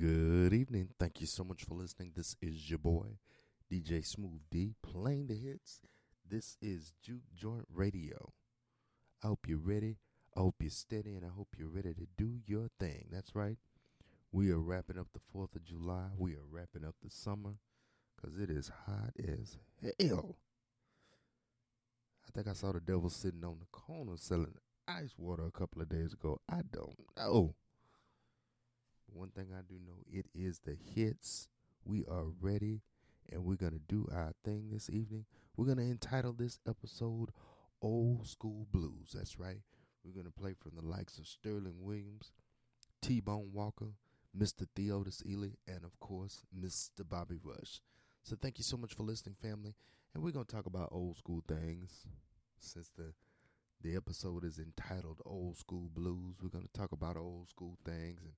Good evening. Thank you so much for listening. This is your boy, DJ Smooth D, playing the hits. This is Juke Joint Radio. I hope you're ready. I hope you're steady, and I hope you're ready to do your thing. That's right. We are wrapping up the 4th of July. We are wrapping up the summer because it is hot as hell. I think I saw the devil sitting on the corner selling ice water a couple of days ago. I don't know. One thing I do know, it is the hits. We are ready and we're going to do our thing this evening. We're going to entitle this episode Old School Blues. That's right. We're going to play from the likes of Sterling Williams, T Bone Walker, Mr. Theodis Ealey, and of course, Mr. Bobby Rush. So thank you so much for listening, family. And we're going to talk about old school things since the the episode is entitled Old School Blues. We're going to talk about old school things and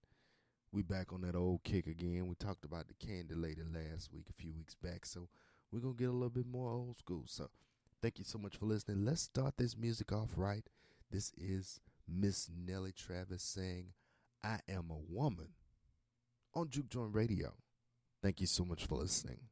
we back on that old kick again. We talked about the Candy Lady last week, a few weeks back, so we're gonna get a little bit more old school. So, thank you so much for listening. Let's start this music off right. This is Miss Nellie Travis saying, "I am a woman" on Juke Joint Radio. Thank you so much for listening.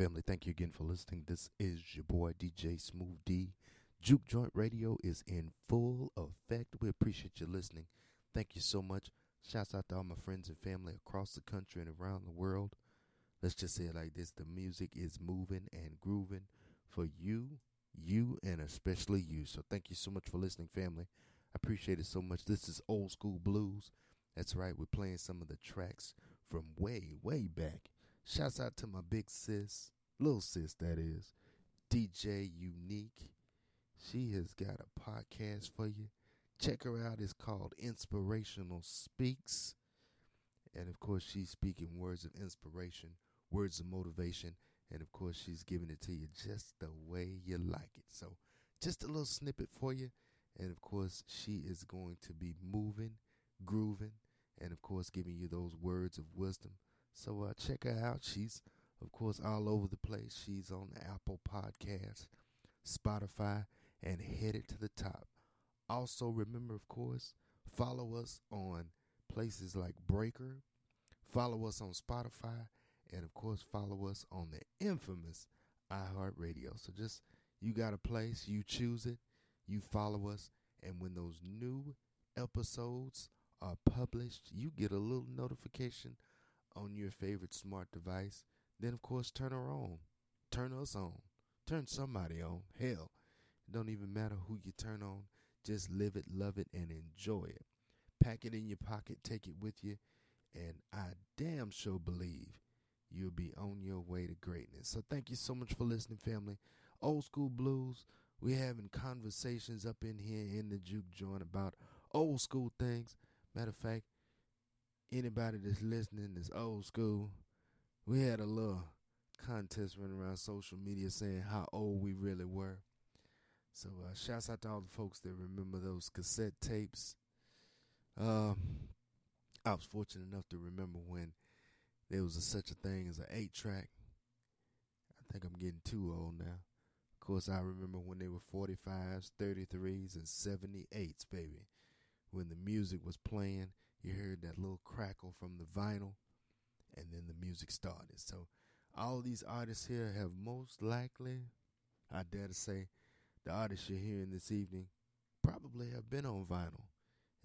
Family. Thank you again for listening. This is your boy DJ Smooth D. Juke Joint Radio is in full effect. We appreciate you listening. Thank you so much. Shouts out to all my friends and family across the country and around the world. Let's just say it like this: the music is moving and grooving for you, you, and especially you. So thank you so much for listening, family. I appreciate it so much. This is old school blues. That's right. We're playing some of the tracks from way, way back. Shouts out to my big sis, little sis that is, DJ Unique. She has got a podcast for you. Check her out. It's called Inspirational Speaks. And of course, she's speaking words of inspiration, words of motivation, and of course, she's giving it to you just the way you like it. So, just a little snippet for you. And of course, she is going to be moving, grooving, and of course, giving you those words of wisdom. So uh, check her out. She's, of course, all over the place. She's on the Apple Podcasts, Spotify, and headed to the top. Also, remember, of course, follow us on places like Breaker, follow us on Spotify, and of course, follow us on the infamous iHeartRadio. So just, you got a place, you choose it, you follow us, and when those new episodes are published, you get a little notification on your favorite smart device. Then, of course, turn her on. Turn us on. Turn somebody on. Hell, it don't even matter who you turn on. Just live it, love it, and enjoy it. Pack it in your pocket, take it with you, and I damn sure believe you'll be on your way to greatness. So thank you so much for listening, family. Old school blues. We're having conversations up in here in the juke joint about old school things. Matter of fact, anybody that's listening is old school. We had a little contest running around social media saying how old we really were. So uh, shouts out to all the folks that remember those cassette tapes. Um, I was fortunate enough to remember when there was a, such a thing as an eight track. I think I'm getting too old now. Of course, I remember when they were 45s, 33s, and 78s, baby. When the music was playing, you heard that little crackle from the vinyl, and then the music started. So, all these artists here have most likely, I dare to say, the artists you're hearing this evening probably have been on vinyl.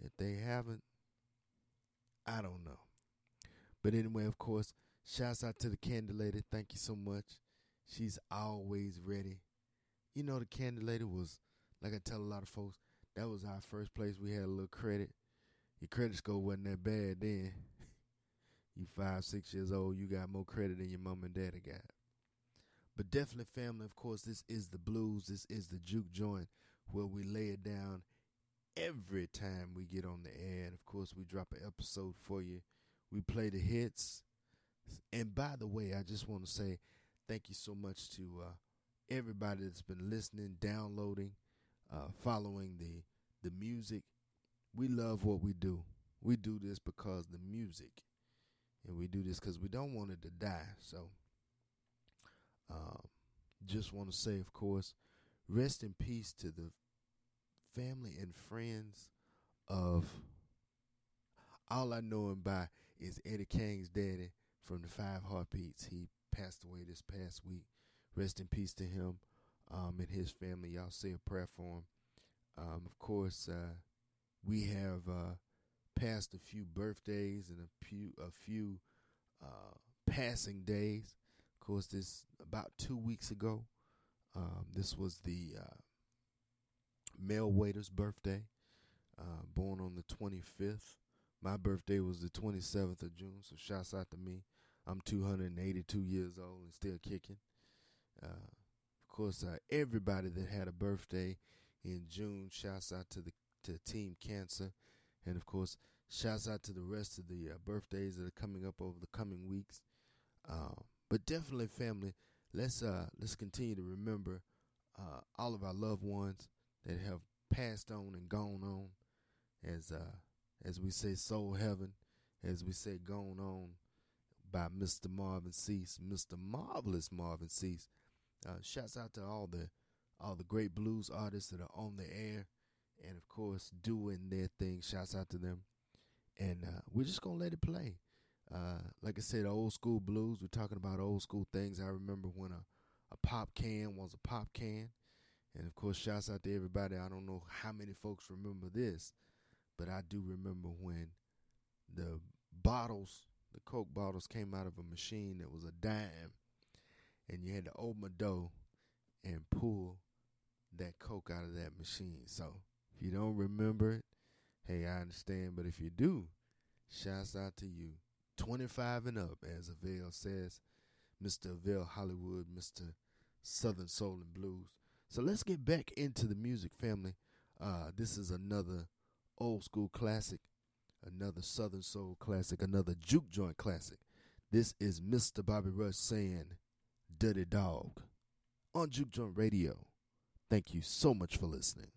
If they haven't, I don't know. But anyway, of course, shouts out to the Candy Lady. Thank you so much. She's always ready. You know, the Candy Lady was, like I tell a lot of folks, that was our first place we had a little credit. Your credit score wasn't that bad then. you five, six years old, you got more credit than your mom and daddy got. But definitely, family, of course, this is the blues. This is the juke joint where we lay it down every time we get on the air. And of course, we drop an episode for you. We play the hits. And by the way, I just want to say thank you so much to uh, everybody that's been listening, downloading, uh, following the the music. We love what we do. We do this because the music, and we do this because we don't want it to die. So, um, just want to say, of course, rest in peace to the family and friends of. All I know him by is Eddie King's daddy from the Five Heartbeats. He passed away this past week. Rest in peace to him um, and his family. Y'all say a prayer for him. Um, of course, uh, we have uh, passed a few birthdays and a few a few uh, passing days. Of course, this about two weeks ago. Um, this was the uh, Mel Waiter's birthday, uh, born on the 25th. My birthday was the 27th of June, so shouts out to me. I'm 282 years old and still kicking. Uh, of course, uh, everybody that had a birthday in June, shouts out to the to Team Cancer, and of course, shouts out to the rest of the uh, birthdays that are coming up over the coming weeks. Um, but definitely, family, let's uh let's continue to remember uh, all of our loved ones that have passed on and gone on, as uh as we say, soul heaven, as we say, gone on by Mr. Marvin Sease, Mr. Marvelous Marvin Sease. Uh, shouts out to all the all the great blues artists that are on the air, and of course doing their thing. Shouts out to them, and uh, we're just gonna let it play. Uh, like I said, old school blues. We're talking about old school things. I remember when a, a pop can was a pop can. And of course, shouts out to everybody. I don't know how many folks remember this, but I do remember when the bottles, the Coke bottles, came out of a machine that was a dime, and you had to open a door and pull that Coke out of that machine. So if you don't remember it, hey, I understand. But if you do, shouts out to you. 25 and up, as Avell says, Mr. Avell Hollywood, Mr. Southern Soul and Blues. So let's get back into the music, family. Uh, this is another old school classic, another Southern Soul classic, another juke joint classic. This is Mr. Bobby Rush saying, Dirty Dog, on Juke Joint Radio. Thank you so much for listening.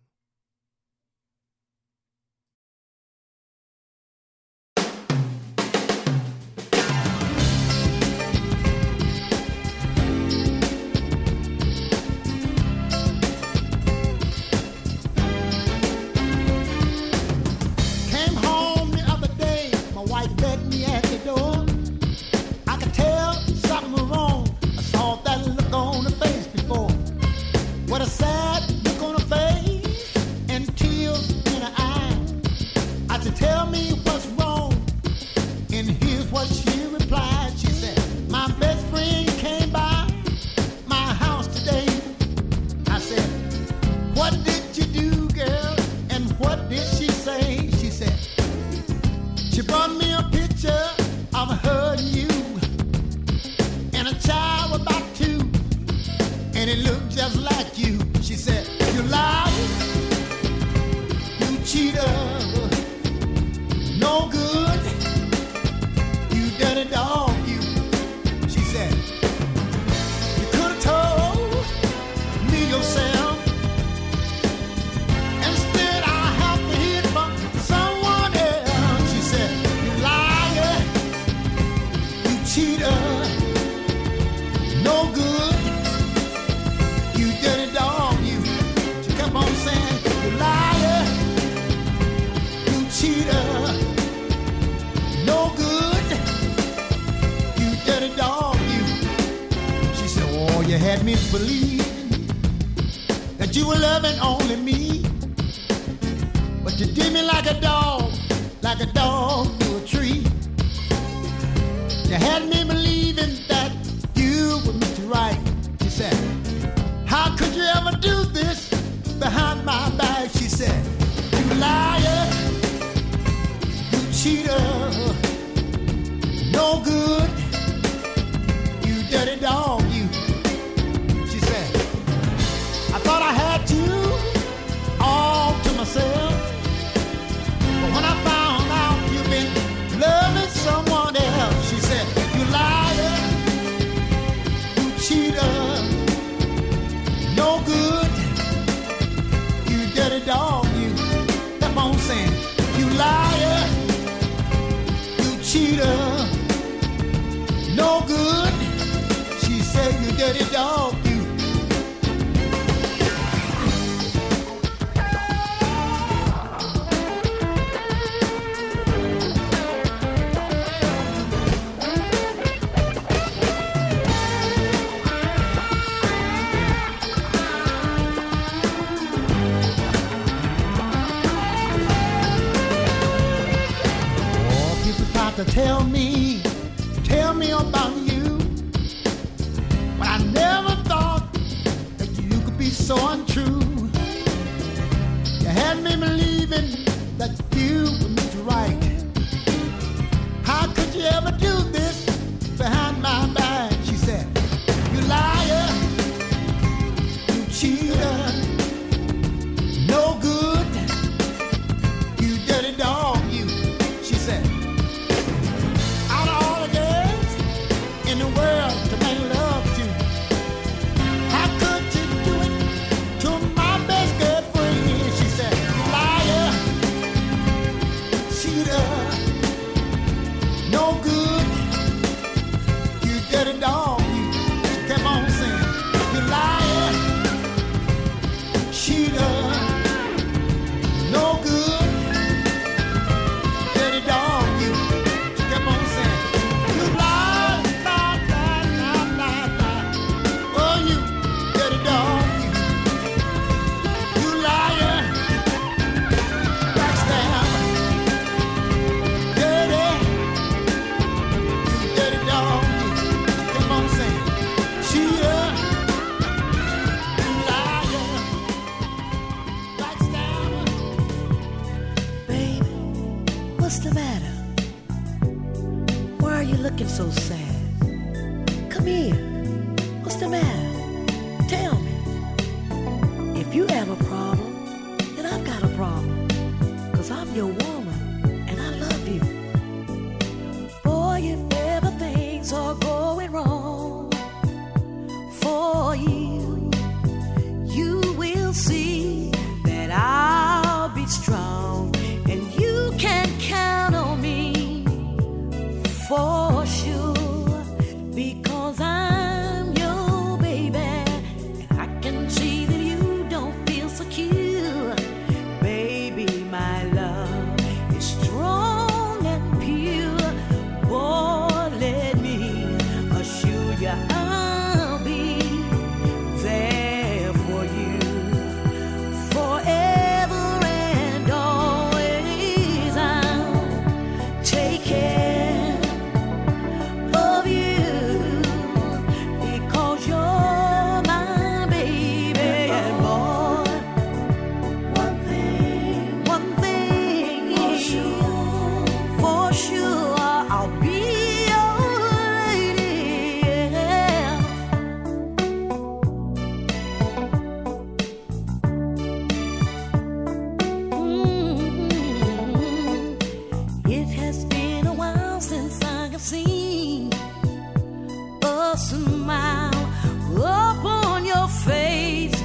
A smile upon your face.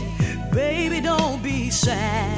Baby, don't be sad.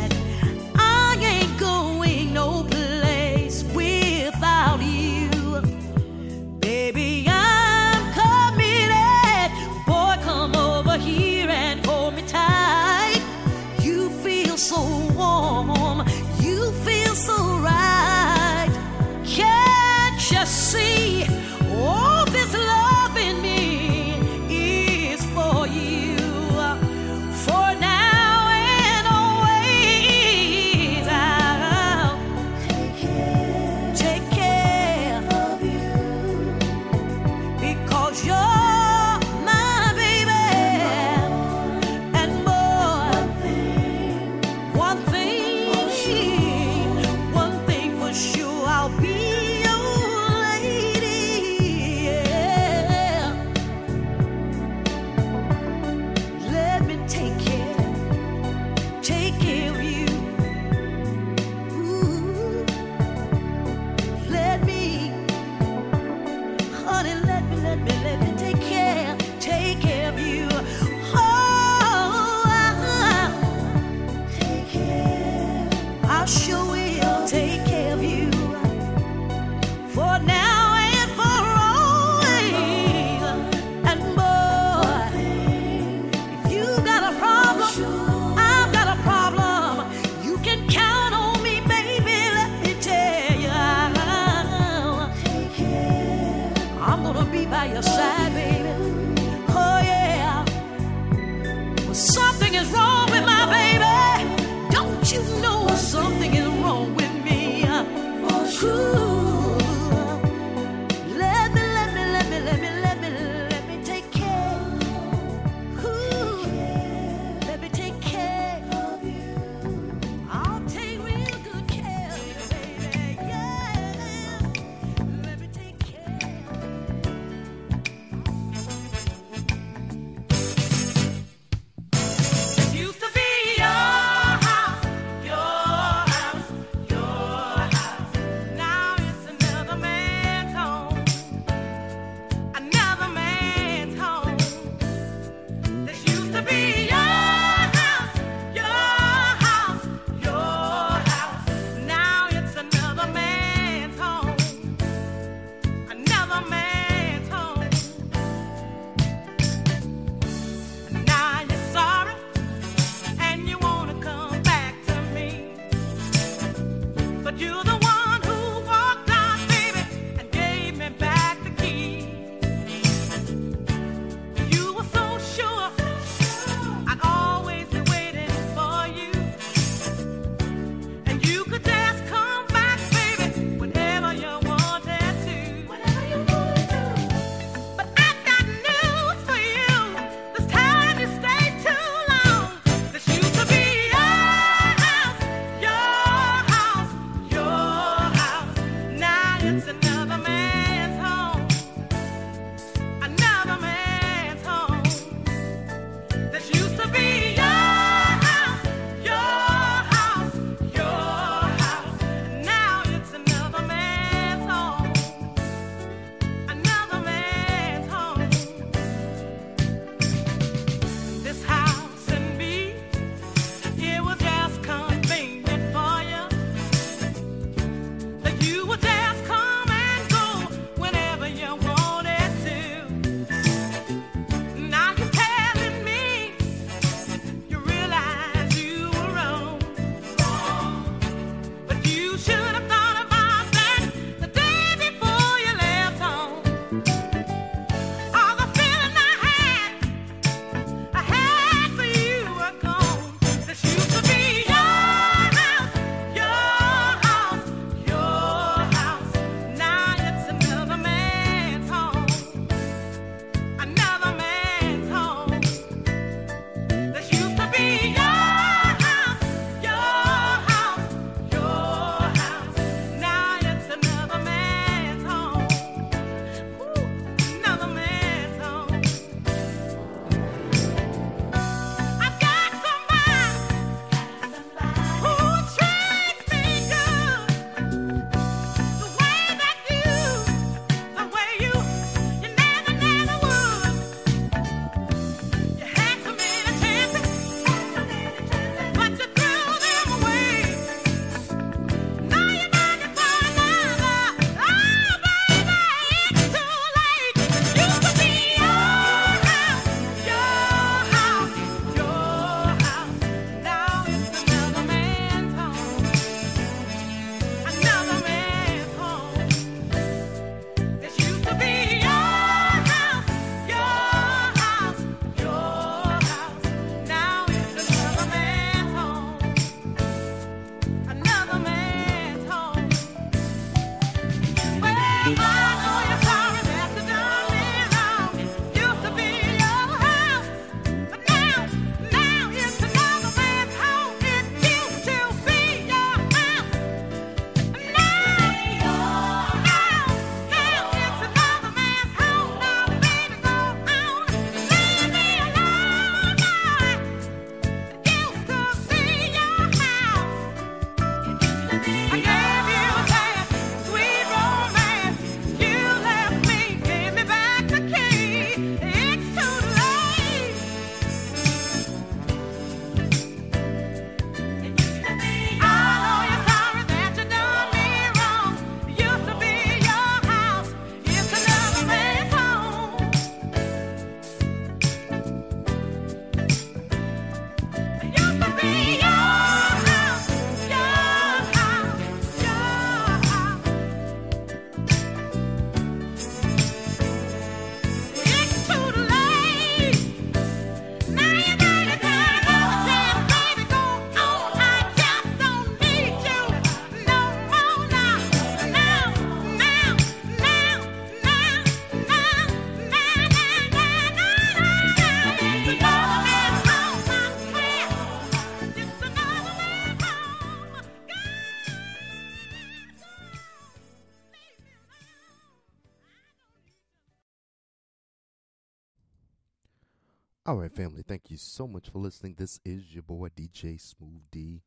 All right, family, thank you so much for listening. This is your boy DJ Smooth D.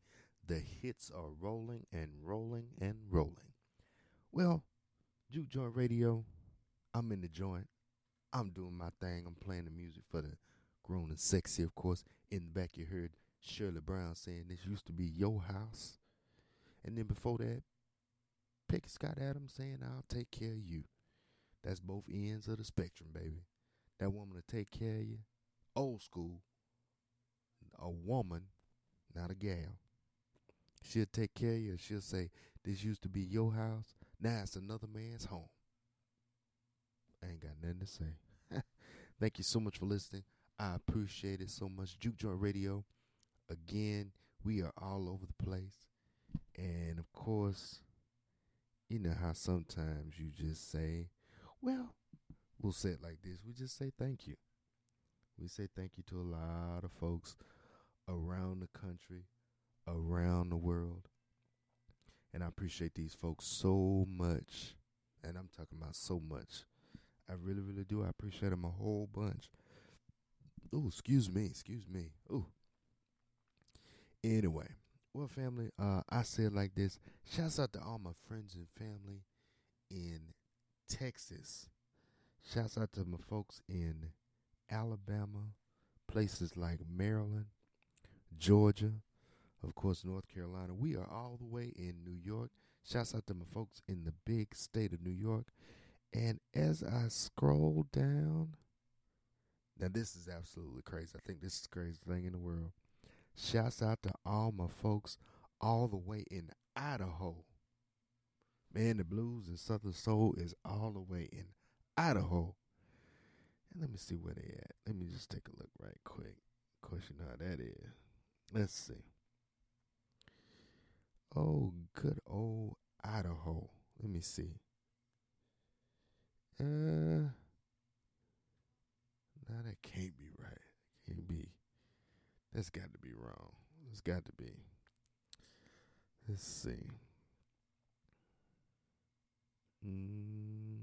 The hits are rolling and rolling and rolling. Well, Juke Joint Radio, I'm in the joint. I'm doing my thing. I'm playing the music for the grown and sexy, of course. In the back, you heard Shirley Brown saying this used to be your house. And then before that, Peggy Scott Adams saying, I'll take care of you. That's both ends of the spectrum, baby. That woman to take care of you. Old school. A woman, not a gal. She'll take care of you. She'll say, This used to be your house. Now it's another man's home. I ain't got nothing to say. Thank you so much for listening. I appreciate it so much. Juke Joint Radio. Again, we are all over the place. And of course, you know how sometimes you just say, well, we'll say it like this. We just say thank you. We say thank you to a lot of folks around the country, around the world. And I appreciate these folks so much. And I'm talking about so much. I really, really do. I appreciate them a whole bunch. Oh, excuse me, excuse me. Oh. Anyway, well, family, uh, I say like this. Shouts out to all my friends and family in Texas. Shouts out to my folks in Alabama, places like Maryland, Georgia, of course, North Carolina. We are all the way in New York. Shouts out to my folks in the big state of New York. And as I scroll down, now this is absolutely crazy. I think this is the craziest thing in the world. Shouts out to all my folks all the way in Idaho. Man, the blues and Southern Soul is all the way in Idaho. And let me see where they at. Let me just take a look right quick. Of course, you know how that is. Let's see. Oh, good old Idaho. Let me see. Uh, now that can't be right. Can't be. That's got to be wrong. It's got to be. Let's see. Mm.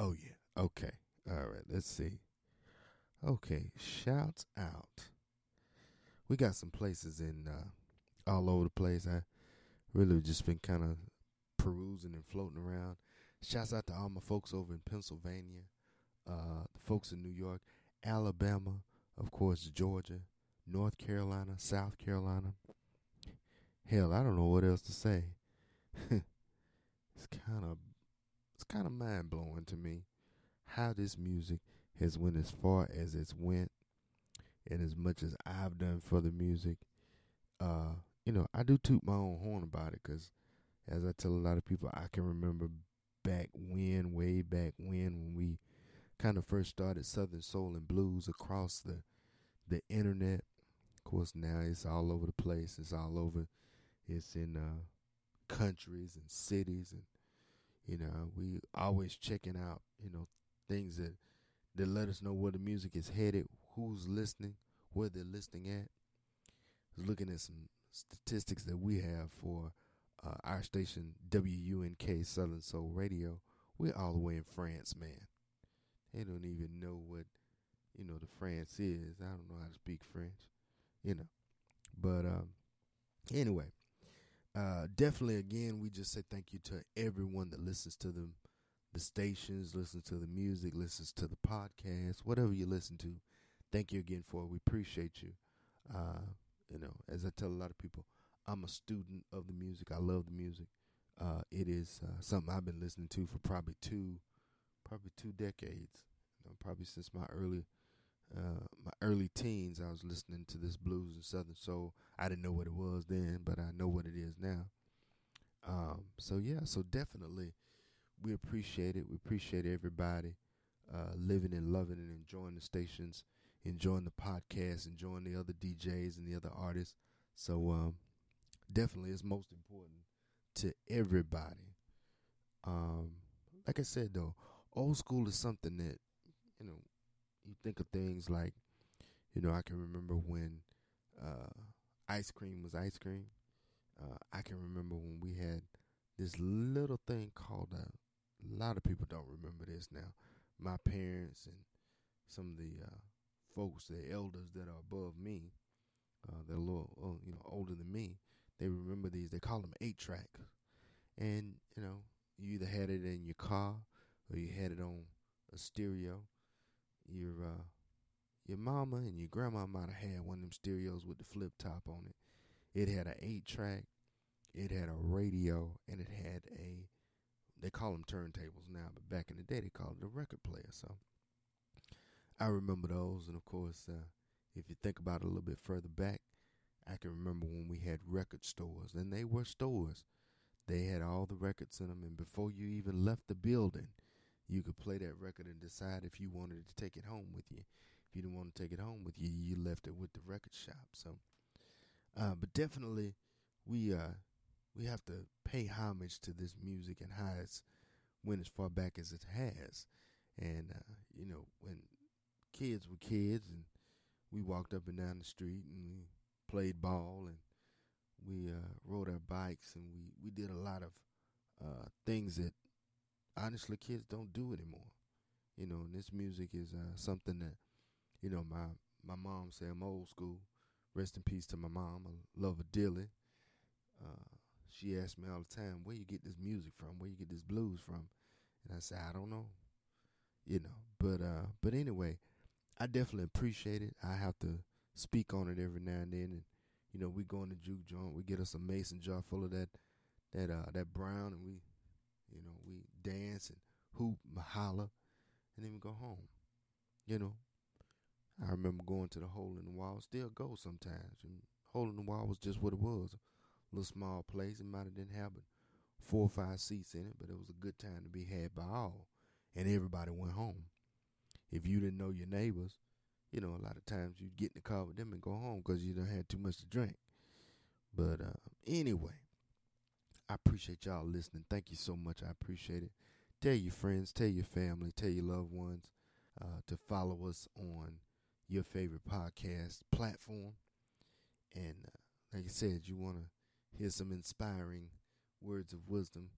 Oh yeah. Okay. All right. Let's see. Okay. Shouts out. We got some places in uh, all over the place. I really just been kind of perusing and floating around. Shouts out to all my folks over in Pennsylvania, uh, the folks in New York, Alabama, of course, Georgia, North Carolina, South Carolina. Hell, I don't know what else to say. it's kind of kind of mind blowing to me how this music has went as far as it's went, and as much as I've done for the music. Uh, you know, I do toot my own horn about it because, as I tell a lot of people, I can remember back when, way back when, when we kind of first started Southern Soul and Blues across the the internet. Of course, now it's all over the place. It's all over. It's in uh, countries and cities, and you know, we always checking out, you know, things that that let us know where the music is headed, who's listening, where they're listening at. Was looking at some statistics that we have for uh, our station WUNK Southern Soul Radio. We're all the way in France, man. They don't even know what you know the France is. I don't know how to speak French, you know. But um, anyway, uh, definitely again, we just say thank you to everyone that listens to them, the stations, listens to the music, listens to the podcast, whatever you listen to. Thank you again for it. We appreciate you. Uh, you know, as I tell a lot of people, I'm a student of the music. I love the music. Uh, it is uh, something I've been listening to for probably two, probably two decades. You know, probably since my early, uh, my early teens, I was listening to this blues and southern soul. I didn't know what it was then, but I know what it is now. Um, so yeah, so definitely, we appreciate it. We appreciate everybody uh, living and loving and enjoying the stations, enjoying the podcast, enjoying the other DJs and the other artists. So um, definitely, it's most important to everybody. Um, like I said though, old school is something that you know you think of things like you know I can remember when uh, ice cream was ice cream. Uh, I can remember when we had this little thing called a. A lot of people don't remember this now. My parents and some of the uh, folks, the elders that are above me, uh, they're a little, uh, you know, older than me. They remember these. They call them eight track, and you know, you either had it in your car or you had it on a stereo. Your uh, your mama and your grandma might have had one of them stereos with the flip top on it. It had an eight track, it had a radio, and it had a they call them turntables now, but back in the day they called it a record player. So I remember those, and of course, uh, if you think about it a little bit further back, I can remember when we had record stores, and they were stores. They had all the records in them, and before you even left the building, you could play that record and decide if you wanted to take it home with you. If you didn't want to take it home with you, you left it with the record shop. So, uh, but definitely, we uh, we have to pay homage to this music and how it's went as far back as it has. And uh, you know, when kids were kids, and we walked up and down the street, and we played ball, and we uh, rode our bikes, and we we did a lot of uh, things that honestly kids don't do anymore. You know, and this music is uh, something that you know my my mom say I'm old school. Rest in peace to my mom. I love her dearly. Uh, she asked me all the time, "Where you get this music from? Where you get this blues from?" And I said, "I don't know." You know, but uh, but anyway, I definitely appreciate it. I have to speak on it every now and then, and you know, we go in the juke joint, we get us a mason jar full of that that uh that brown, and we, you know, we dance and hoop, and holler, and then we go home. You know, I remember going to the hole in the wall. Still go sometimes. And hole in the wall was just what it was A little small place. It might have didn't have but four or five seats in it, but it was a good time to be had by all. And everybody went home. If you didn't know your neighbors, you know, a lot of times you'd get in the car with them and go home because you done had too much to drink. But uh, anyway, I appreciate y'all listening. Thank you so much. I appreciate it. Tell your friends, tell your family, tell your loved ones uh, to follow us on your favorite podcast platform. And uh, like I said, you want to hear some inspiring words of wisdom,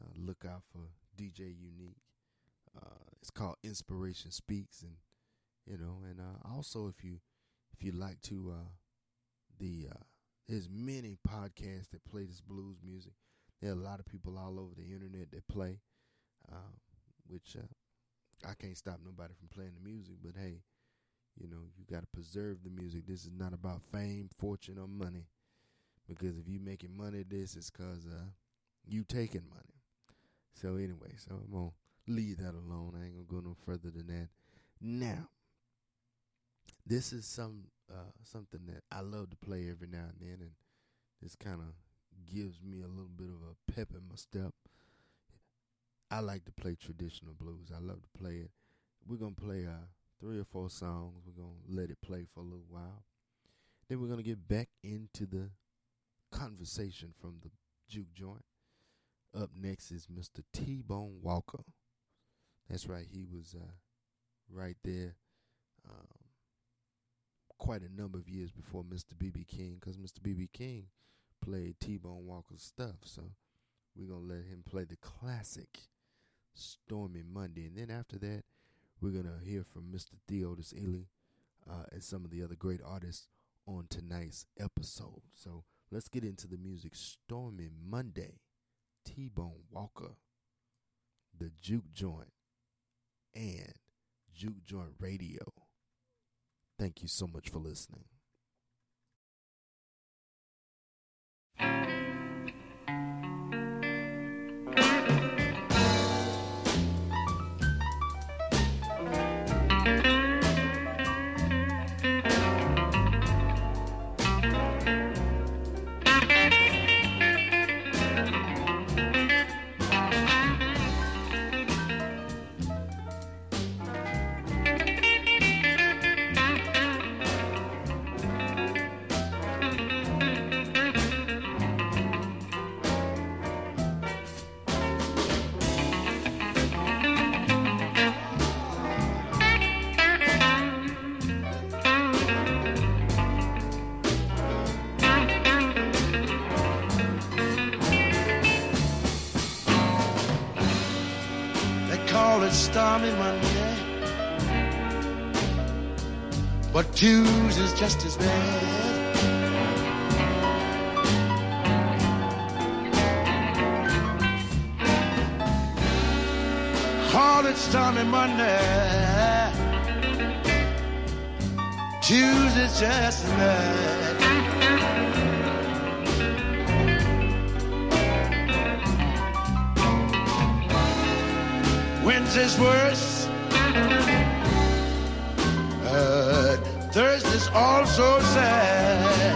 uh, look out for DJ Unique. Uh, it's called Inspiration Speaks, and you know, and uh, also if you if you like to uh, the uh, there's many podcasts that play this blues music. There are a lot of people all over the internet that play, uh, which uh, I can't stop nobody from playing the music. But hey, you know, you got to preserve the music. This is not about fame, fortune, or money. Because if you making money, this is cause uh, you taking money. So anyway, so I'm gonna leave that alone. I ain't gonna go no further than that. Now, this is some uh, something that I love to play every now and then, and this kind of gives me a little bit of a pep in my step. I like to play traditional blues. I love to play it. We're gonna play uh, three or four songs. We're gonna let it play for a little while. Then we're gonna get back into the conversation from the juke joint. Up next is Mr. T Bone Walker. That's right, he was uh, right there um, quite a number of years before Mr. B.B. King, because Mr. B.B. King played T Bone Walker's stuff. So we're going to let him play the classic Stormy Monday. And then after that, we're going to hear from Mr. Theodis Ealey uh, and some of the other great artists on tonight's episode. So let's get into the music. Stormy Monday, T Bone Walker, The Juke Joint, and Juke Joint Radio. Thank you so much for listening. Thank you. army Monday, but Tues is just as bad. Call it stormy Monday, Tuesday's just as bad. Wednesday's worse. but Thursday's also sad.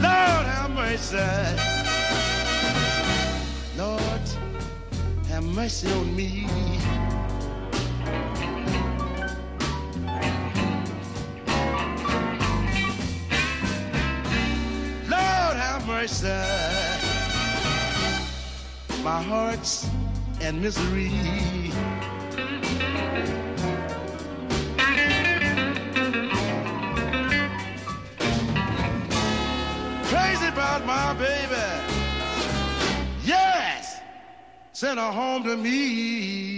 Lord, have mercy. Lord, have mercy on me. My heart's in misery. Crazy about my baby. Yes, send her home to me.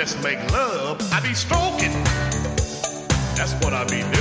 just make love, I be stroking. That's what I be doing.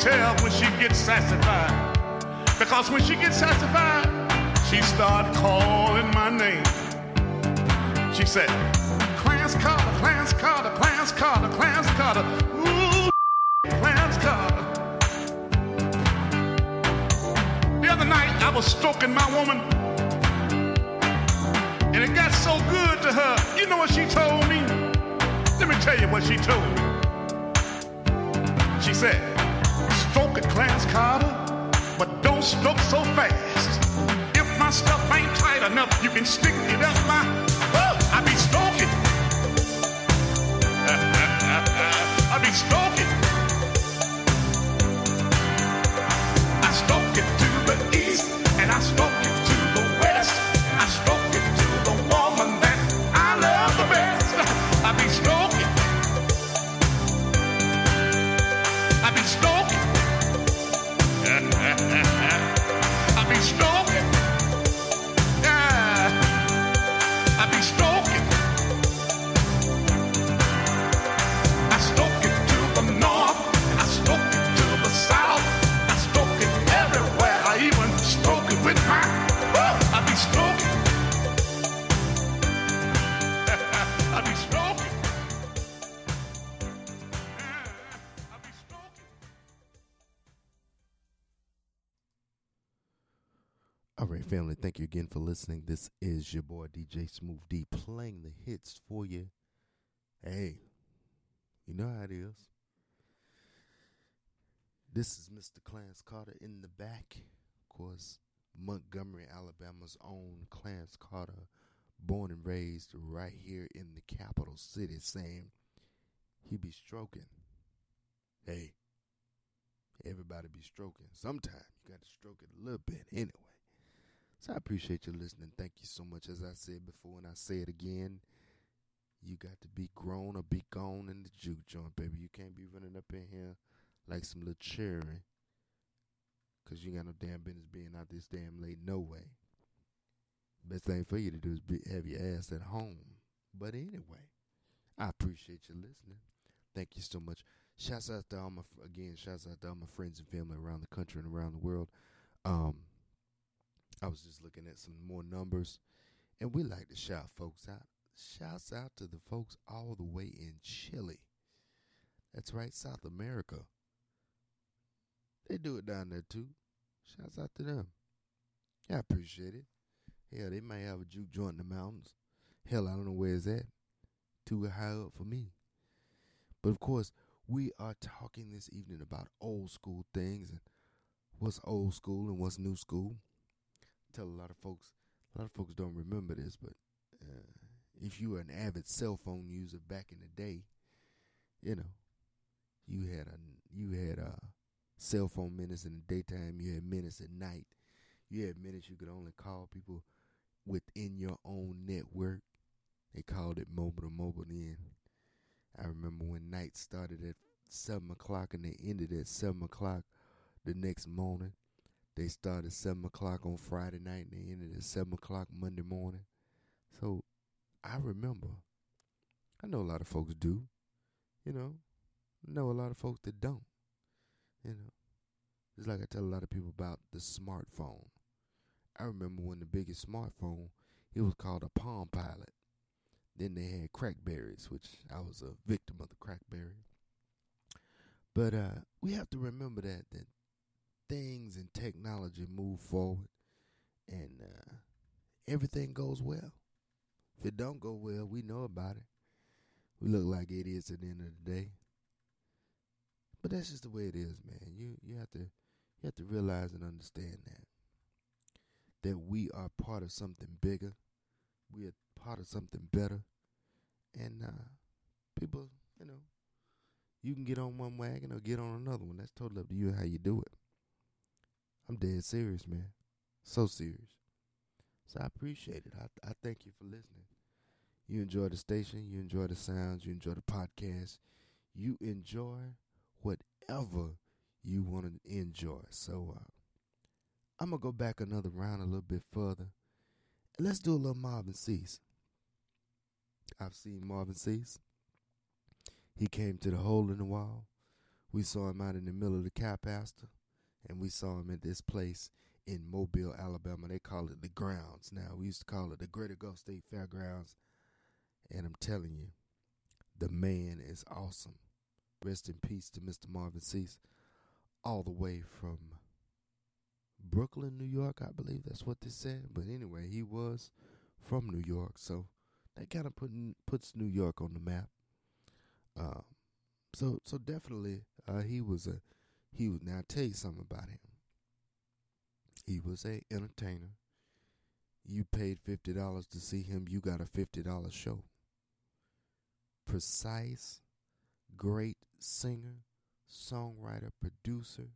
tell when she gets satisfied. Because when she gets satisfied, she start calling my name. She said, Clans Carter, Clarence Carter, Clarence Carter, Clans Carter. Ooh, Clans Carter. The other night I was stroking my woman, and it got so good to her. You know what she told me? Let me tell you what she told me. She said, Clarence Carter, but don't stroke so fast. If my stuff ain't tight enough, you can stick it up my. Well, I be stalking. I be stalking. I stalk it to the east, and I stalk. listening. This is your boy DJ Smooth D playing the hits for you. Hey, you know how it is. This is Mr. Clarence Carter in the back. Of course, Montgomery, Alabama's own Clarence Carter, born and raised right here in the capital city, saying he be stroking. Hey, everybody be stroking. Sometimes you got to stroke it a little bit anyway. So I appreciate you listening. Thank you so much. As I said before, and I say it again, you got to be grown or be gone in the juke joint, baby. You can't be running up in here like some little cherry. Cause you got no damn business being out this damn late, no way. Best thing for you to do is be, have your ass at home. But anyway, I appreciate you listening. Thank you so much. Shouts out to all my again. Shouts out to all my friends and family around the country and around the world. Um, I was just looking at some more numbers, and we like to shout folks out. Shouts out to the folks all the way in Chile. That's right, South America. They do it down there too. Shouts out to them. Yeah, I appreciate it. Hell, they might have a juke joint in the mountains. Hell, I don't know where it's at. Too high up for me. But of course, we are talking this evening about old school things and what's old school and what's new school. Tell a lot of folks, a lot of folks don't remember this, but uh, if you were an avid cell phone user back in the day, you know, you had a you had uh cell phone minutes in the daytime, you had minutes at night, you had minutes you could only call people within your own network. They called it mobile to mobile then. I remember when nights started at seven o'clock and they ended at seven o'clock the next morning. They started seven o'clock on Friday night and they ended at seven o'clock Monday morning. So I remember. I know a lot of folks do. You know. Know a lot of folks that don't. You know. It's like I tell a lot of people about the smartphone. I remember when the biggest smartphone, it was called a Palm Pilot. Then they had crackberries, which I was a victim of the crackberry. But uh, we have to remember that that things and technology move forward, and uh, everything goes well. If it don't go well, we know about it. We look like idiots at the end of the day. But that's just the way it is, man. You you have to you have to realize and understand that that we are part of something bigger. We are part of something better. And uh, people, you know, you can get on one wagon or get on another one. That's totally up to you how you do it. I'm dead serious, man. So serious. So I appreciate it. I I thank you for listening. You enjoy the station, you enjoy the sounds, you enjoy the podcast, you enjoy whatever you want to enjoy. So uh, I'm gonna go back another round a little bit further. And let's do a little Marvin Sease. I've seen Marvin Sease. He came to the hole in the wall. We saw him out in the middle of the cow pasture, and we saw him at this place in Mobile, Alabama. They call it the grounds now. We used to call it the Greater Gulf State Fairgrounds. And I'm telling you, the man is awesome. Rest in peace to Mr. Marvin Sease, all the way from Brooklyn, New York, I believe that's what they said. But anyway, he was from New York, so that kind of put puts New York on the map. Uh, so so definitely, uh, he was a he was. Now I tell you something about him. He was a entertainer. You paid fifty dollars to see him. You got a fifty dollar show. Precise, great singer, songwriter, producer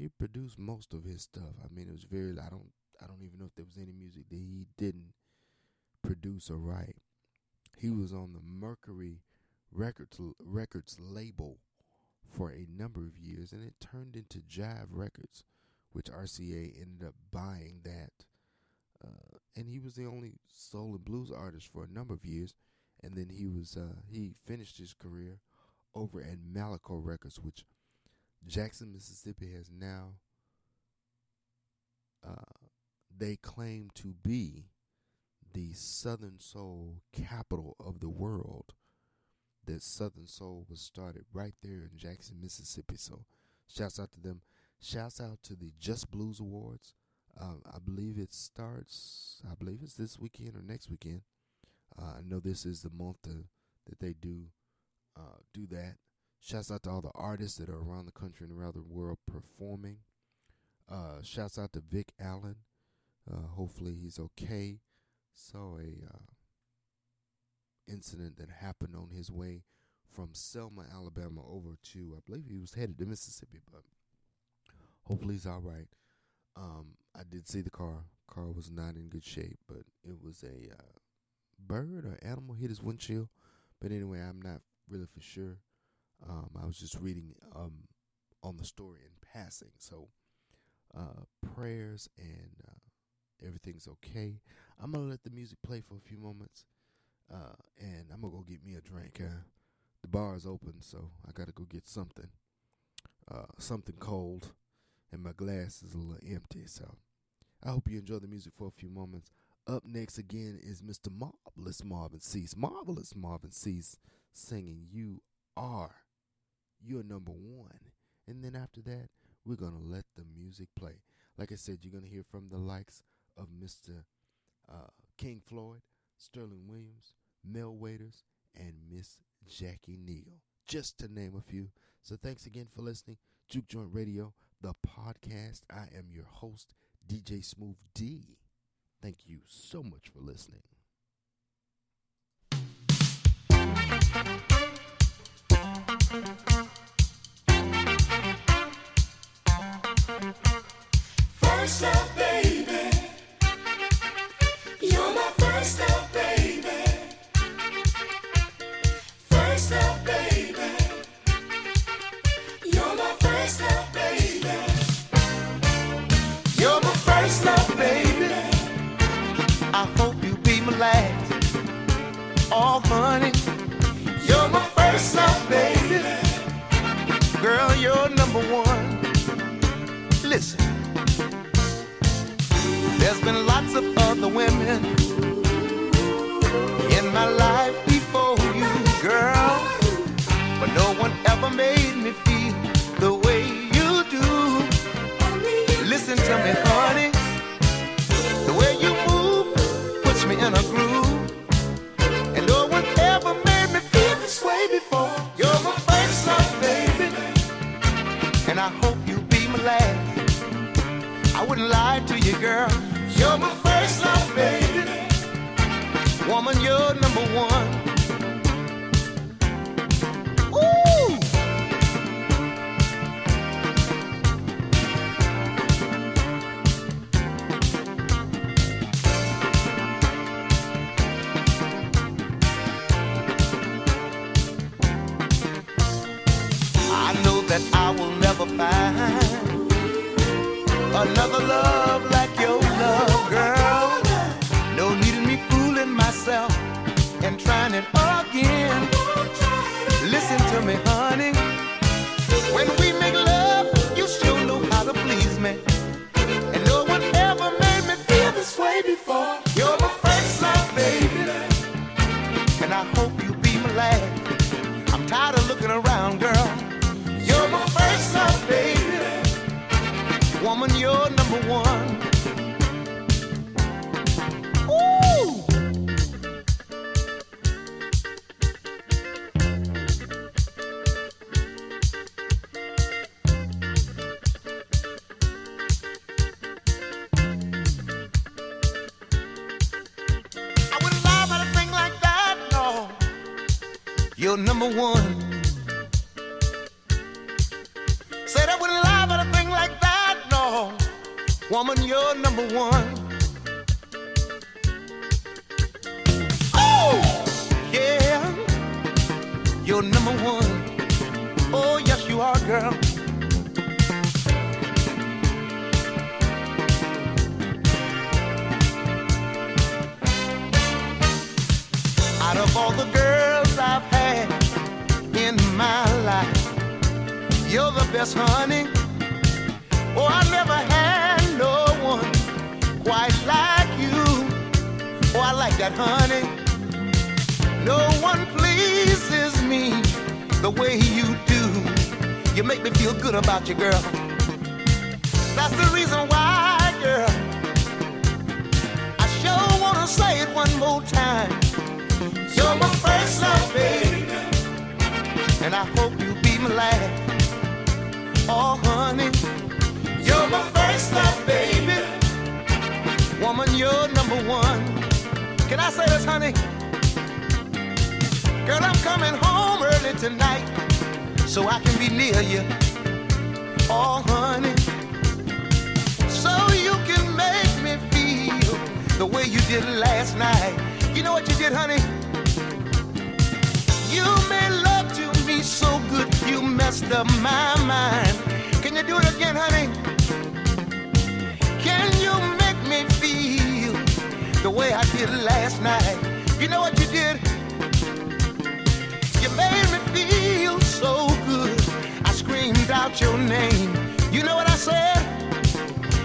he produced most of his stuff. I mean, it was very. I don't. I don't even know if there was any music that he didn't produce or write. He was on the Mercury Records Records label for a number of years, and it turned into Jive Records, which RCA ended up buying that. Uh, and he was the only soul and blues artist for a number of years, and then he was uh, he finished his career over at Malaco Records, which Jackson, Mississippi has now, uh, they claim to be the Southern Soul capital of the world. That Southern Soul was started right there in Jackson, Mississippi. So, shouts out to them. Shouts out to the Jus Blues Awards. Um, I believe it starts. I believe it's this weekend or next weekend. Uh, I know this is the month to, that they do uh, do that. Shouts out to all the artists that are around the country and around the world performing. Uh, shouts out to Vick Allen. Uh, hopefully he's okay. Saw a uh, incident that happened on his way from Selma, Alabama, over to I believe he was headed to Mississippi, but Hopefully he's all right. Um, I did see the car. Car was not in good shape, but it was a uh, bird or animal hit his windshield. But anyway, I'm not really for sure. Um, I was just reading um on the story in passing. So uh, prayers and uh, everything's okay. I'm gonna let the music play for a few moments, uh, and I'm gonna go get me a drink. Uh, the bar is open, so I gotta go get something, uh, something cold, and my glass is a little empty. So I hope you enjoy the music for a few moments. Up next again is Mr. Marvelous Marvin Sease. Marvelous Marvin Sease singing "You Are." You're number one. And then after that, we're to let the music play. Like I said, you're to hear from the likes of Mr. Uh, King Floyd, Sterling Williams, Mel Waiters, and Miss Jackie Neal, just to name a few. So thanks again for listening. Juke Joint Radio, the podcast. I am your host, DJ Smooth D. Thank you so much for listening. First love, last. Oh, honey, you're my first love, baby. Girl, you're number one. Listen, there's been lots of other women in my life before you, girl, but no one ever made me feel the way you do. Listen to me, honey. You're my first love, baby. Woman, you're number one. No one pleases me the way you do. You make me feel good about you, girl. That's the reason why, girl. I sure wanna say it one more time. You're my first love, baby. And I hope you'll be my last. Oh, honey, you're my first love, baby. Woman, you're number one. Can I say this, honey? Girl, I'm coming home early tonight so I can be near you. Oh, honey. So you can make me feel the way you did last night. You know what you did, honey? You made love to me so good you messed up my mind. Can you do it again, honey? Can you make me feel the way I did last night? You know what? feels so good. I screamed out your name. You know what I said?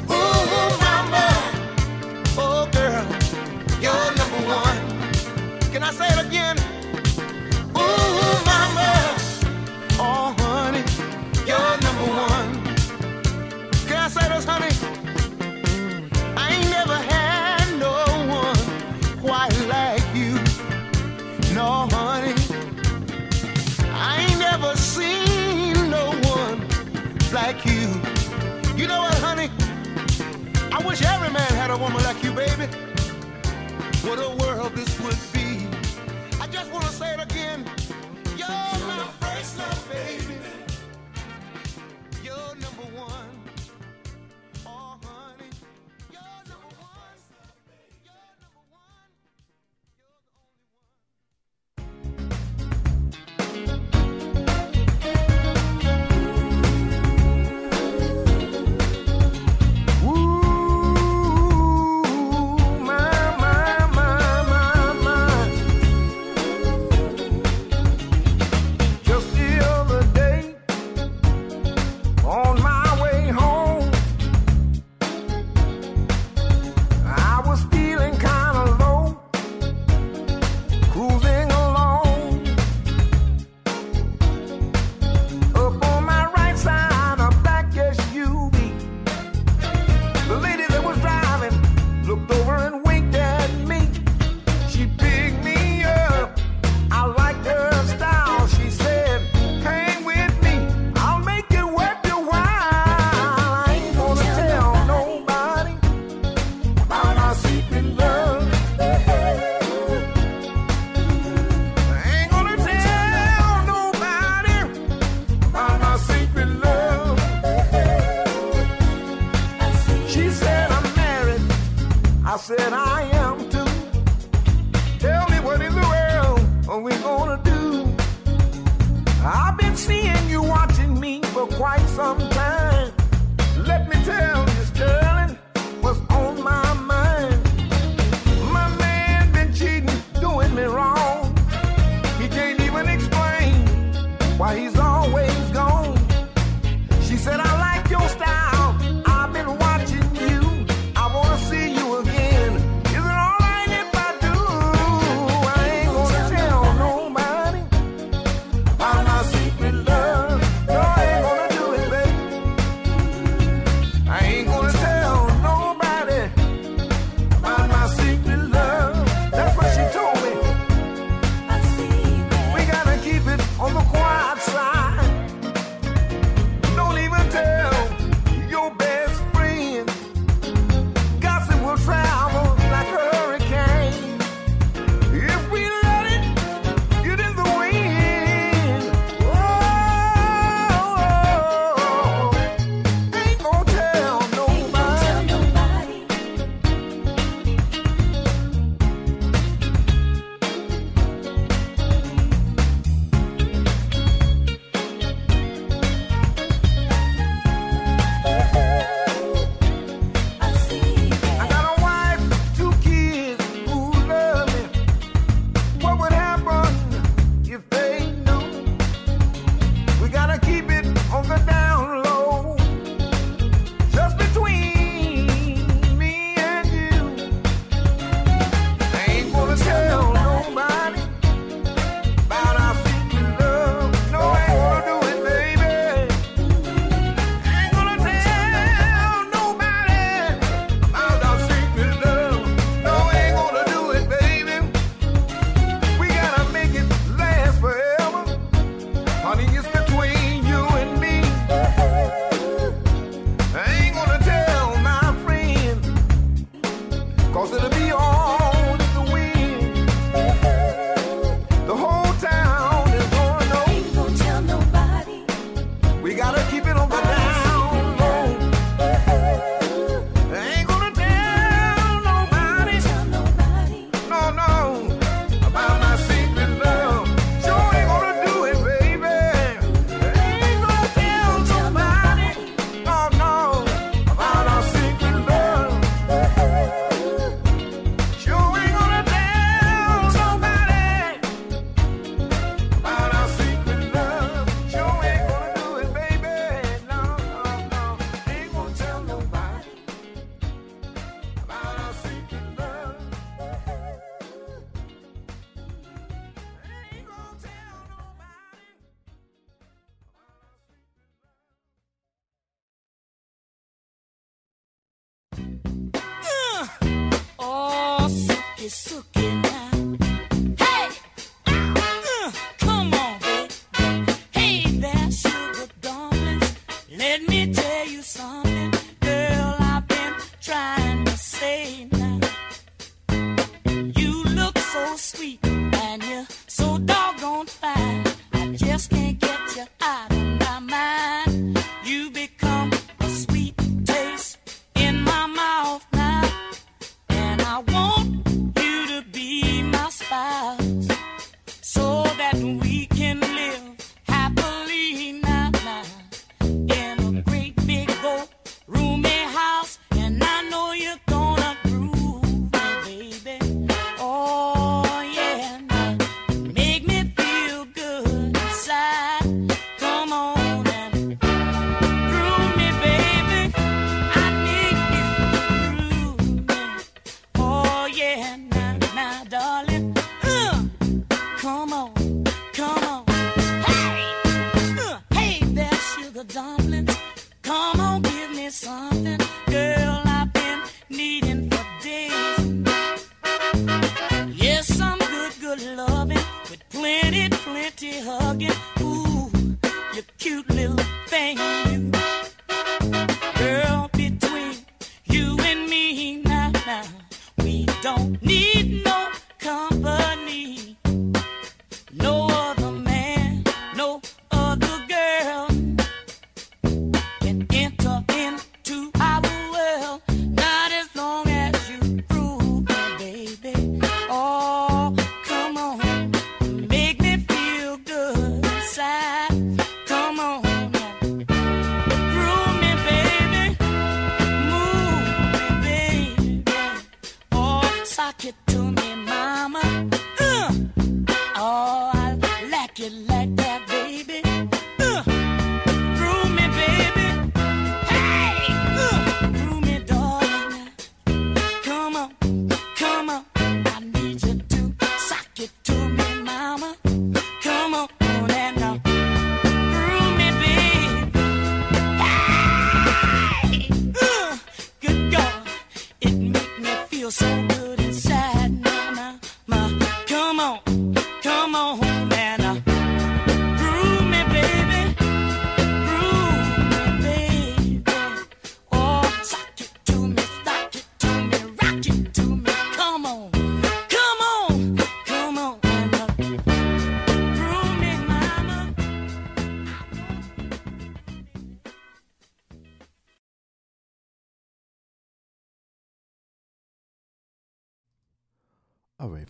Ooh, mama. Oh, girl, you're number one. Can I say it again? I wish every man had a woman like you, baby. What a world this would be. It like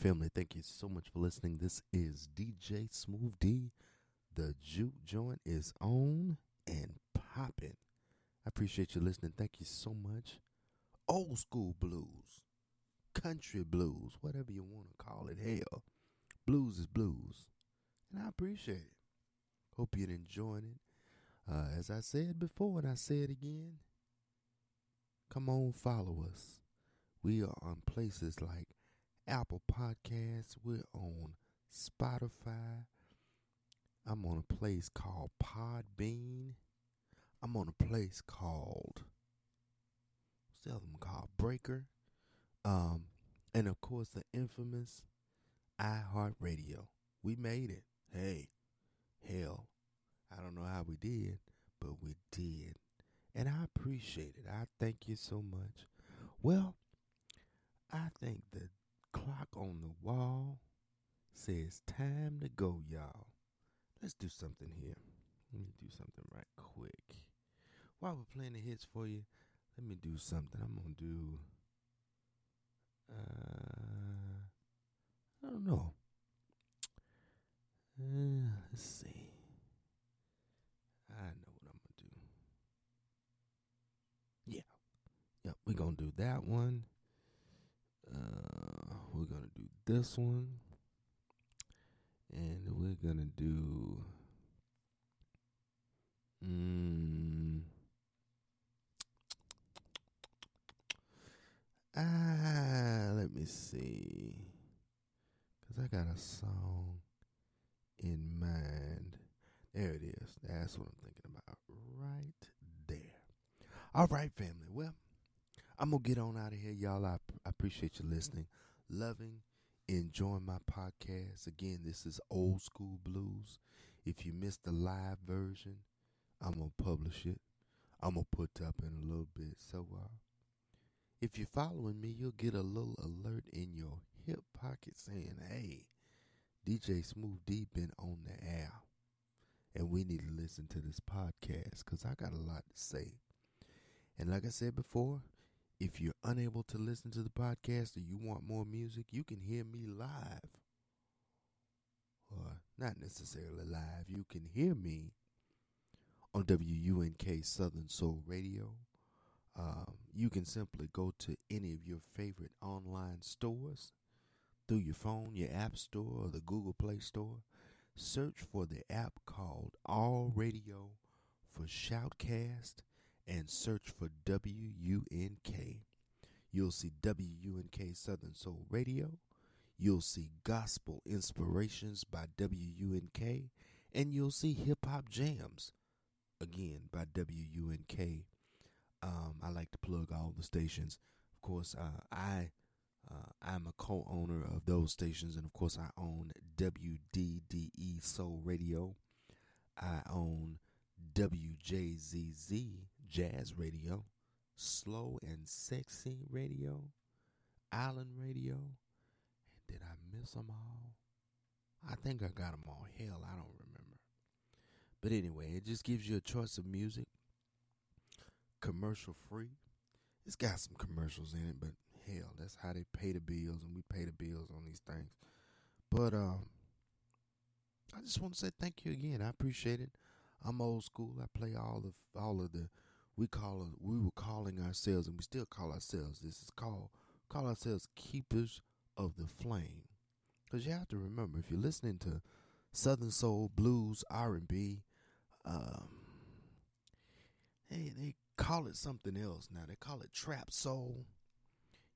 family, thank you so much for listening. This is DJ Smooth D. The juke joint is on and popping. I appreciate you listening. Thank you so much. Old school blues, country blues, whatever you want to call it. Hell, blues is blues. And I appreciate it. Hope you're enjoying it. Uh, as I said before, and I say it again, come on, follow us. We are on places like Apple Podcasts. We're on Spotify. I'm on a place called Podbean. I'm on a place called what's the other one called Breaker. Um, and of course the infamous iHeartRadio. We made it. Hey, hell, I don't know how we did, but we did. And I appreciate it. I thank you so much. Well, I think the clock on the wall says time to go, y'all. Let's do something here. Let me do something right quick. While we're playing the hits for you, let me do something. I'm gonna do. Uh, I don't know. Uh, let's see. I know what I'm gonna do. Yeah. Yep, we're gonna do that one. Uh, we're gonna do this one, and we're gonna do. Mm, ah, let me see, cause I got a song in mind. There it is. That's what I'm thinking about right there. All right, family. Well, I'm gonna get on out of here, y'all. I, I appreciate you listening. Loving, enjoying my podcast. Again, this is Old School Blues. If you missed the live version, I'm going to publish it. I'm going to put up in a little bit. So, uh, if you're following me, you'll get a little alert in your hip pocket saying, hey, DJ Smooth D been on the air. And we need to listen to this podcast because I got a lot to say. And like I said before, if you're unable to listen to the podcast or you want more music, you can hear me live. Or not necessarily live. You can hear me on WUNK Southern Soul Radio. Um, you can simply go to any of your favorite online stores through your phone, your app store, or the Google Play Store. Search for the app called All Radio for Shoutcast and search for WUNK. You'll see WUNK Southern Soul Radio. You'll see Gospel Inspirations by WUNK. And you'll see Hip Hop Jams, again, by WUNK. Um, I like to plug all the stations. Of course, uh, I uh, I'm a co-owner of those stations, and of course, I own WDDE Soul Radio. I own WJZZ Jazz Radio, Slow and Sexy Radio, Island Radio. And did I miss them all? I think I got them all. Hell, I don't remember. But anyway, it just gives you a choice of music, commercial free. It's got some commercials in it, but hell, that's how they pay the bills, and we pay the bills on these things. But um, I just want to say thank you again. I appreciate it. I'm old school. I play all of all of the we call we were calling ourselves, and we still call ourselves. This is called call ourselves keepers of the flame. Because you have to remember, if you're listening to Southern soul, blues, R&B, um, hey, they call it something else now. They call it trap soul.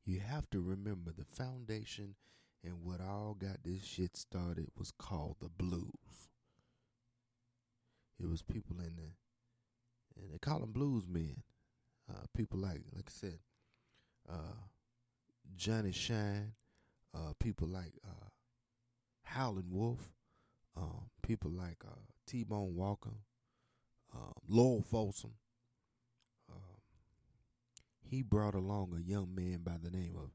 You have to remember the foundation and what all got this shit started was called the blues. It was people in the, and they call them blues men. Uh, people like, like I said, uh, Johnny Shine, uh, people like uh, Howlin' Wolf, um, people like uh, T Bone Walker, um, Lowell Fulson. Um, he brought along a young man by the name of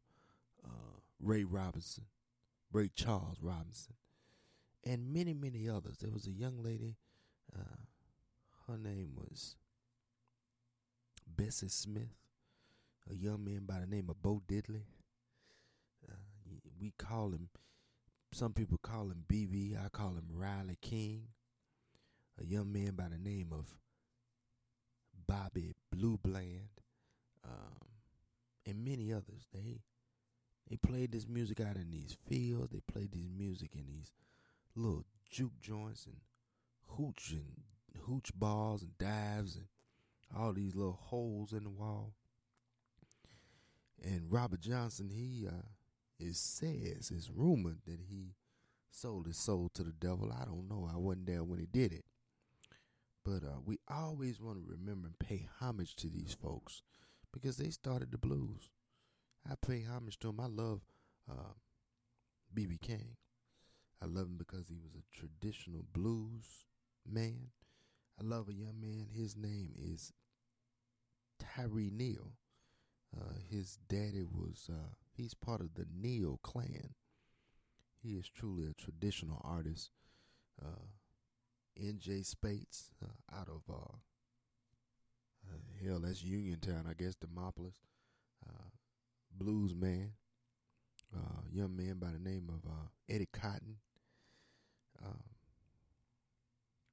uh, Ray Robinson, Ray Charles Robinson, and many, many others. There was a young lady, uh, her name was Bessie Smith, a young man by the name of Bo Diddley. Uh, we call him, some people call him BB, I call him Riley King. A young man by the name of Bobby Blue Bland, um, and many others. They they played this music out in these fields. They played this music in these little juke joints and hooch and hooch balls and dives and all these little holes in the wall. And Robert Johnson, he uh, it says, it's rumored that he sold his soul to the devil. I don't know. I wasn't there when he did it. But uh, we always want to remember and pay homage to these folks because they started the blues. I pay homage to him. I love B.B. King. I love him because he was a traditional blues man. I love a young man. His name is Tyree Neal. Uh, his daddy was, uh, he's part of the Neal clan. He is truly a traditional artist. Uh, N.J. Spates uh, out of, uh, uh, hell, that's Uniontown, I guess, Demopolis. Blues man. Young man by the name of Eddie Cotton. Um,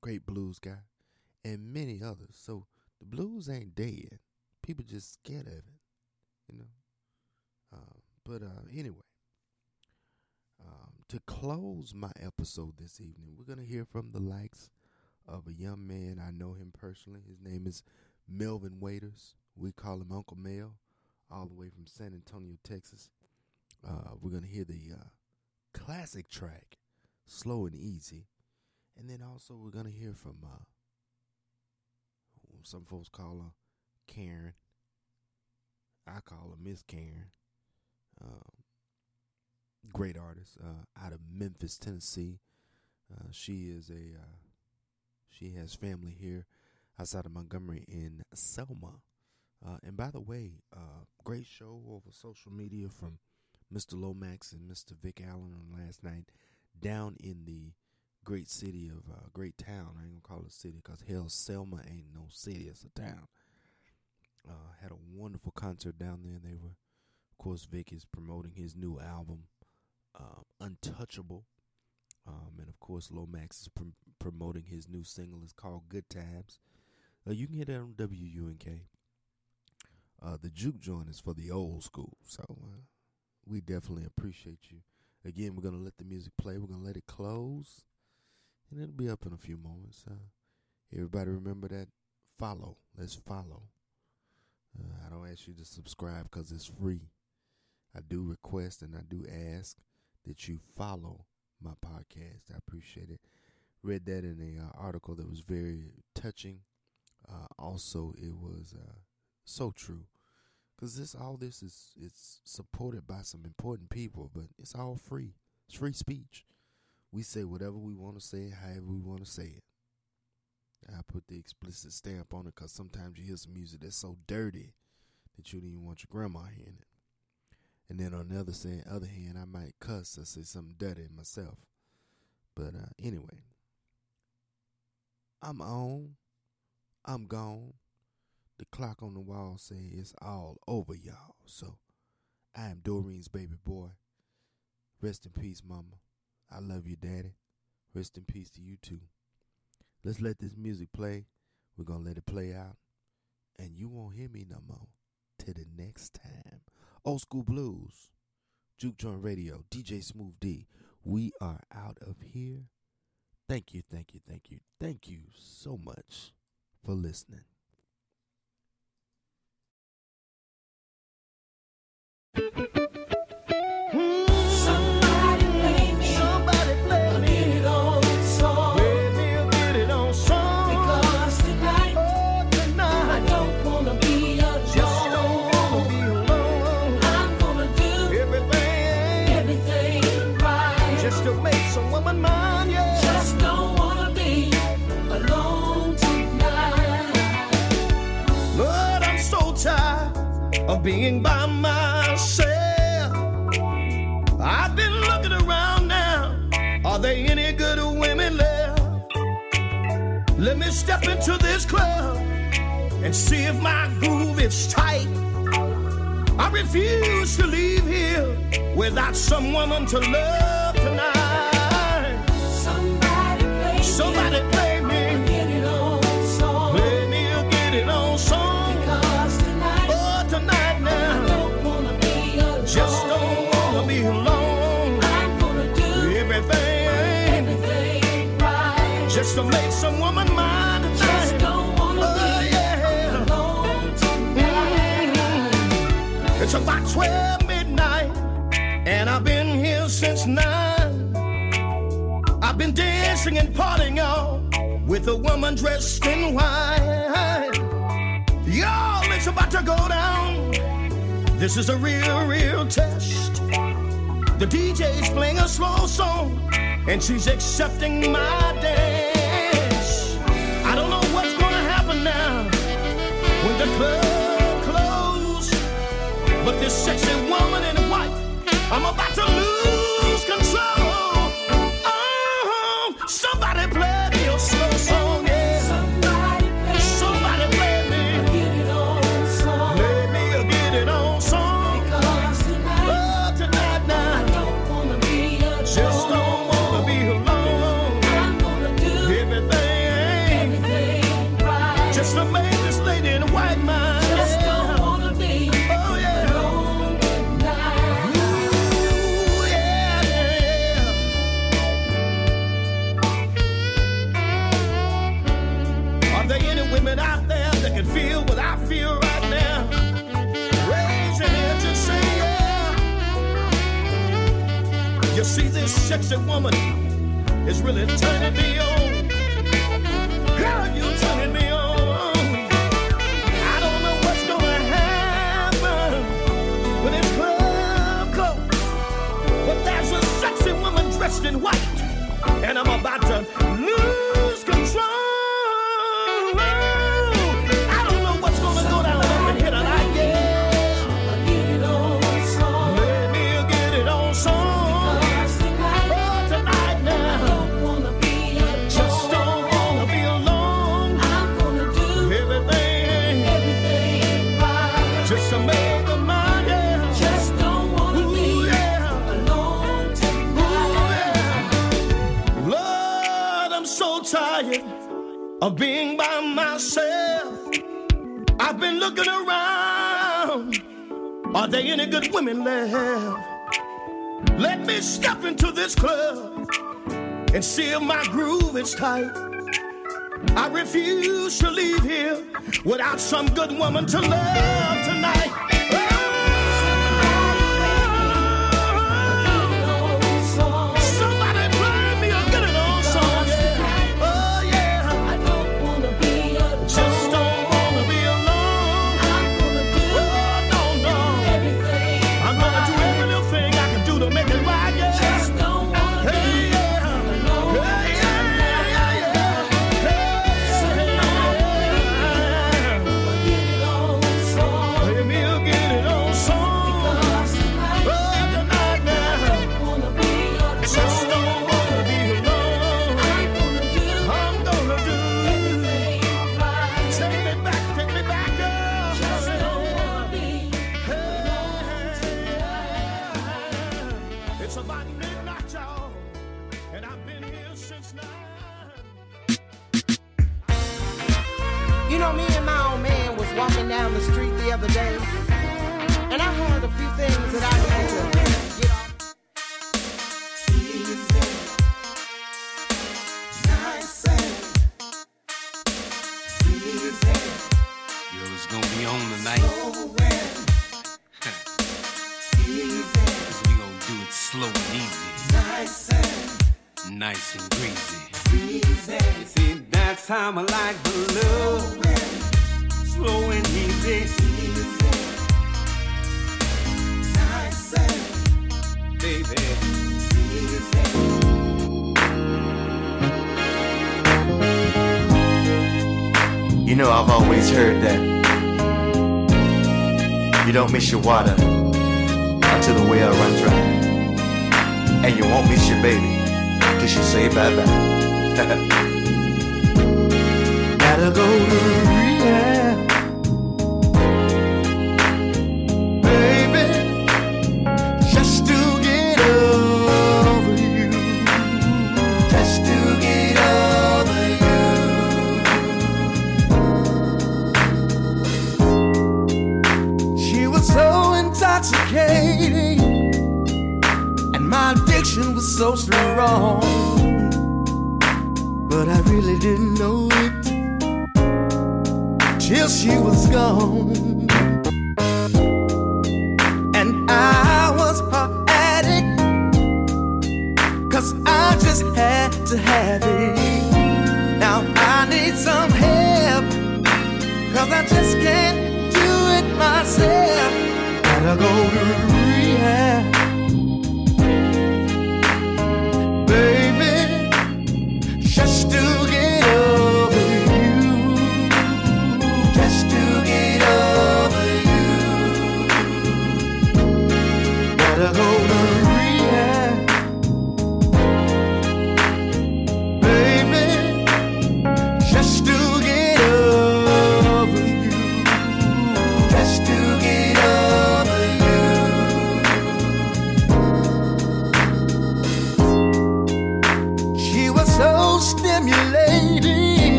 great blues guy. And many others. So the blues ain't dead. People just scared of it, you know. Uh, but uh, anyway, um, to close my episode this evening, we're gonna hear from the likes of a young man. I know him personally. His name is Melvin Waiters. We call him Uncle Mel, all the way from San Antonio, Texas. Uh, we're gonna hear the uh, classic track, "Slow and Easy," and then also we're gonna hear from uh, some folks call her Karen. I call her Miss Karen. Um, great artist uh, out of Memphis, Tennessee. Uh, she is a uh, she has family here outside of Montgomery in Selma. Uh, and by the way, uh, great show over social media from Mr. Lomax and Mr. Vick Allen on last night down in the great city of uh, great town. I ain't gonna call it a city because hell, Selma ain't no city; it's a town. Uh, had a wonderful concert down there. They were, of course, Vick is promoting his new album, uh, Untouchable, um, and of course, Lomax is pr- promoting his new single. It's called Good Times. Uh, you can hear that on WUNK. Uh, the juke joint is for the old school, so uh, we definitely appreciate you. Again, we're gonna let the music play. We're gonna let it close, and it'll be up in a few moments. Uh, everybody, remember that follow. Let's follow. Uh, I don't ask you to subscribe because it's free. I do request and I do ask that you follow my podcast. I appreciate it. Read that in a uh, article that was very touching. Uh, also, it was uh, so true because this all this is it's supported by some important people, but it's all free. It's free speech. We say whatever we want to say, however we want to say it. I put the explicit stamp on it because sometimes you hear some music that's so dirty that you don't even want your grandma hearing it. And then on the other, other hand, I might cuss or say something dirty myself. But uh, anyway, I'm on. I'm gone. The clock on the wall say it's all over, y'all. So I am Doreen's baby boy. Rest in peace, mama. I love you, daddy. Rest in peace to you too. Let's let this music play. We're gonna let it play out. And you won't hear me no more. Till the next time. Old school blues. Juke Joint Radio. DJ Smooth D. We are out of here. Thank you, thank you, thank you, thank you so much for listening. of being by myself. I've been looking around now. Are there any good women left? Let me step into this club and see if my groove is tight. I refuse to leave here without some woman to love tonight. It's about 12 midnight, and I've been here since 9. I've been dancing and partying, y'all, with a woman dressed in white. Y'all, it's about to go down. This is a real, real test. The DJ's playing a slow song, and she's accepting my dance. I don't know what's gonna happen now when the club this sexy woman in white, I'm about to lose control. Woman is really turning me being by myself. I've been looking around. Are there any good women left? Let me step into this club and see if my groove is tight. I refuse to leave here without some good woman to love tonight. Shawada.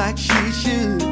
like she should.